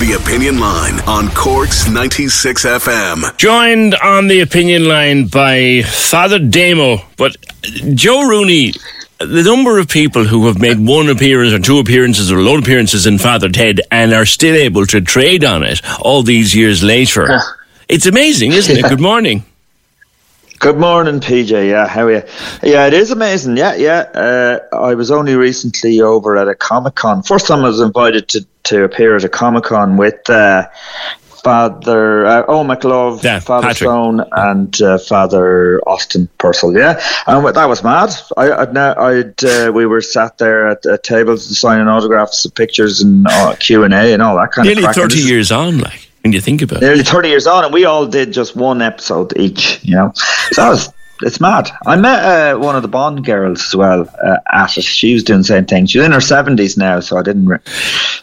The Opinion Line on Corks 96 FM. Joined on the opinion line by Father Damo, but Joe Rooney. The number of people who have made one appearance or two appearances or a lot of appearances in Father Ted and are still able to trade on it all these years later. It's amazing, isn't it? Good morning. Good morning, PJ. Yeah, how are you? Yeah, it is amazing. Yeah, yeah. Uh, I was only recently over at a Comic Con. First time I was invited to, to appear at a Comic Con with uh, Father uh, Oh McLove, Yeah, Father Patrick. Stone, and uh, Father Austin Purcell. Yeah, and that was mad. I, I'd, I'd uh, we were sat there at, at tables signing autographs, pictures, and uh, Q and A, and all that kind Nearly of. And 30 years on, like, when you think about it. nearly 30 years on, and we all did just one episode each, you know. So that was, it's mad. I met uh, one of the Bond girls as well uh, at it. She was doing the same thing. She's in her 70s now, so I didn't. Re-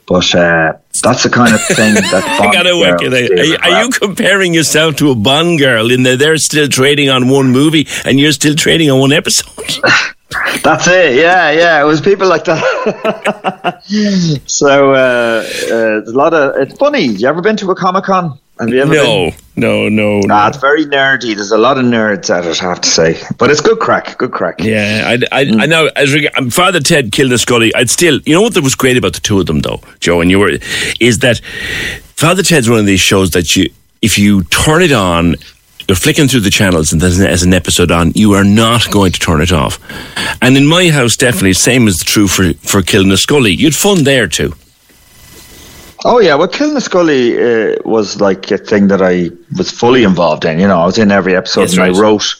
but uh, that's the kind of thing that I Bond gotta work it out. Are you, are well. you comparing yourself to a Bond girl in that they're still trading on one movie and you're still trading on one episode? That's it. Yeah, yeah. It was people like that. so uh, uh, a lot of. It's funny. You ever been to a Comic Con? Have you ever been? no, no, no, no. Ah, it's very nerdy. There's a lot of nerds at it, I have to say. But it's good crack. Good crack. Yeah, I, I, I know. As reg- um, Father Ted Kilnascully, I'd still, you know what that was great about the two of them, though, Joe, and you were, is that Father Ted's one of these shows that you, if you turn it on, you're flicking through the channels and there's an, as an episode on, you are not going to turn it off. And in my house, definitely, same is true for for Kilnascully. You'd fun there too. Oh yeah, well, Kilnascully uh, was like a thing that I was fully involved in. You know, I was in every episode, That's and right. I wrote,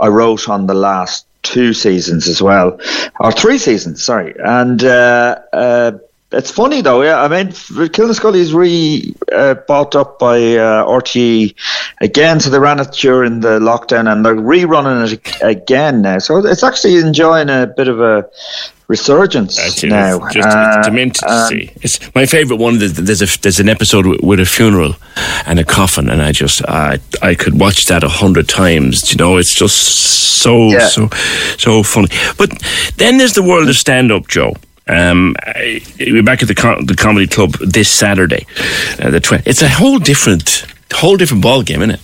I wrote on the last two seasons as well, or three seasons. Sorry, and uh, uh, it's funny though. Yeah, I mean, Kilnascully is re uh, bought up by uh, RTE again, so they ran it during the lockdown, and they're rerunning it again now. So it's actually enjoying a bit of a resurgence That's it. now. It's just Uh, it's demented to um, see. It's my favorite one. there's- There's a there's an episode with, with a funeral and a coffin, and I just I I could watch that a hundred times. You know, it's just so Yeah. so so funny. But then there's the world of stand up, Joe. Um, we're back at the com- the comedy club this Saturday. Uh, the tw- it's a whole different whole different ball game, isn't it?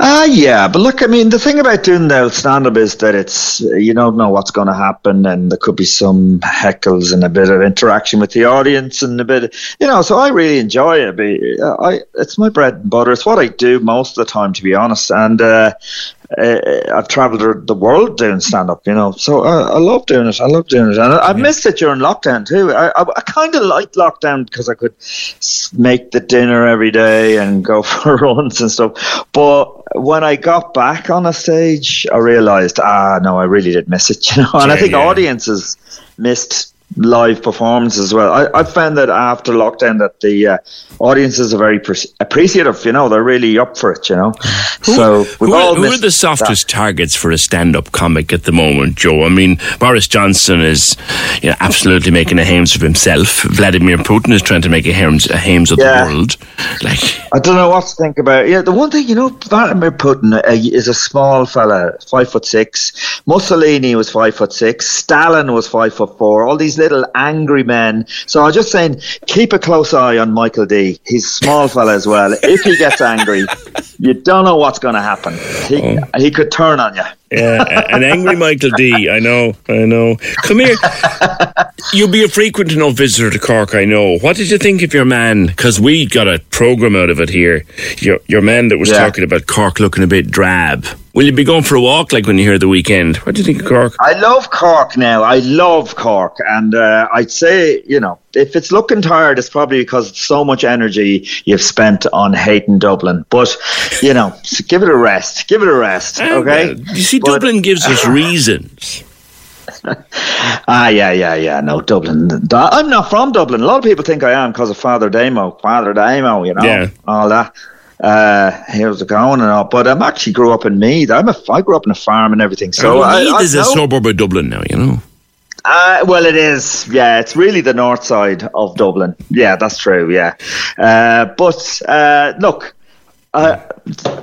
Ah, yeah, but look, I mean, the thing about doing the stand up is that it's you don't know what's going to happen, and there could be some heckles and a bit of interaction with the audience, and a bit, you know. So I really enjoy it. I, it's my bread and butter. It's what I do most of the time, to be honest. And uh, uh, I've travelled the world doing stand up, you know. So I, I love doing it. I love doing it, and I, I missed it during lockdown too. I, I, I kind of liked lockdown because I could make the dinner every day and go for runs and stuff. But when I got back on a stage, I realised, ah, no, I really did miss it, you know. And I Yeah, think yeah. audiences missed live performances as well. I, I found that after lockdown that the uh, audiences are very pre- appreciative. You know, they're really up for it. You know, Who, so who, all are, who are the softest that. targets for a stand-up comic at the moment, Joe? I mean, Boris Johnson is you know, absolutely making a hames of himself. Vladimir Putin is trying to make a hames, a hames of Yeah. the world. Like, I don't know what to think about. Yeah, the one thing you know, Vladimir Putin uh, is a small fella, five foot six. Mussolini was five foot six. Stalin was five foot four. All these little angry men. So I was just saying, keep a close eye on Michael D. He's small fella as well. If he gets angry, you don't know what's going to happen. He oh. he could turn on you. Yeah, an angry Michael D. I know, I know. Come here. You'll be a frequent enough visitor to Cork, I know. What did you think of your man? Because we got a program out of it here. Your your man that was Yeah. talking about Cork looking a bit drab. Will you be going for a walk like when you hear the weekend? What do you think of Cork? I love Cork now. I love Cork, and uh, I'd say you know if it's looking tired, it's probably because it's so much energy you've spent on hating Dublin. But you know, give it a rest. Give it a rest. Okay. Uh, You see, But- Dublin gives us reasons. Ah, yeah, yeah, yeah. No, Dublin. I'm not from Dublin. A lot of people think I am because of Father Damo, Father Damo. You know, Yeah. all that. Uh, here's the going and all. But I'm actually grew up in Meath. I'm a. I grew up in a farm and everything. So I, Meath I is a suburb of Dublin now, you know. Uh, well, it is. Yeah, it's really the north side of Dublin. Yeah, that's true. Yeah, uh, but uh, look, uh,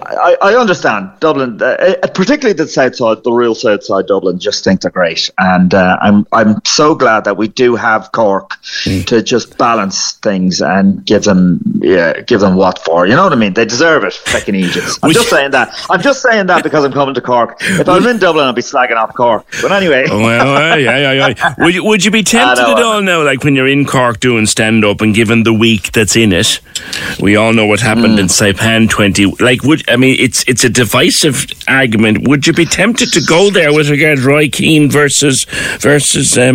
I, I understand Dublin, uh, particularly the south side, the real south side Dublin. Just think they're great, and uh, I'm I'm so glad that we do have Cork to just balance things and give them yeah give them what for. You know what I mean? They deserve it, fucking Egypt. I'm just saying that. I'm just saying that because I'm coming to Cork. If I was in Dublin, I'd be slagging off Cork. But anyway. Oh, well, yeah, yeah, yeah. Would you, would you be tempted at all now, like when you're in Cork doing stand up and given the week that's in it? We all know what happened in Saipan 20. Like, would I mean, it's it's a divisive argument. Would you be tempted to go there with regard to Roy Keane versus versus uh?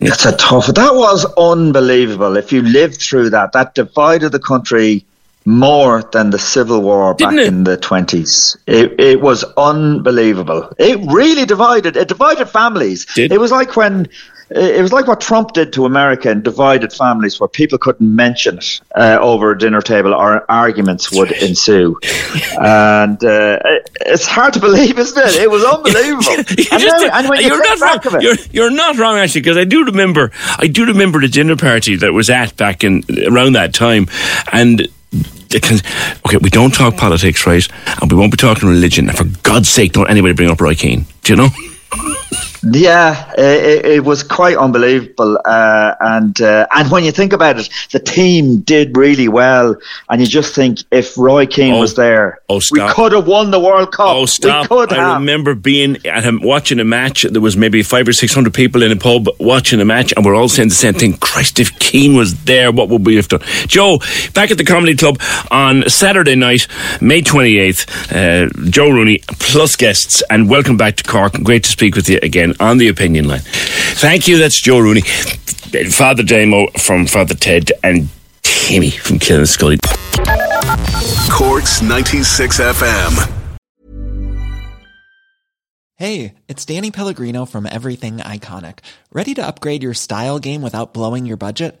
It's a tough. That was unbelievable. If you lived through that, that divided the country more than the Civil War Didn't back it? in the twenties. It, it was unbelievable. It really divided. It divided families. Did- It was like when. It was like what Trump did to America and divided families, where people couldn't mention it uh, over a dinner table, or arguments would ensue. And uh, it's hard to believe, isn't it? It was unbelievable. You and, just- now- and when you you're not wrong. You're, you're not wrong actually, because I do remember. I do remember the dinner party that was at back in around that time, and. Okay, we don't talk politics, right? And we won't be talking religion. And for God's sake, don't anybody bring up Roy Keane. Do you know? Yeah, it, it was quite unbelievable, uh, and uh, and when you think about it, the team did really well, and you just think if Roy Keane Oh. was there, Oh, we could have won the World Cup. Oh, stop! I have. remember being at him watching a match. There was maybe five or six hundred people in a pub watching a match, and we're all saying the same thing. Christ, if Keane was there, what would we have done? Joe, back at the Comedy Club on Saturday night, May twenty eighth. Uh, Joe Rooney plus guests, and welcome back to Cork. Great to speak with you again on the opinion line. Thank you. That's Joe Rooney, Father Damo from Father Ted, and Timmy from Kilnascully. Corks 96 FM. Hey, it's Danny Pellegrino from Everything Iconic. Ready to upgrade your style game without blowing your budget?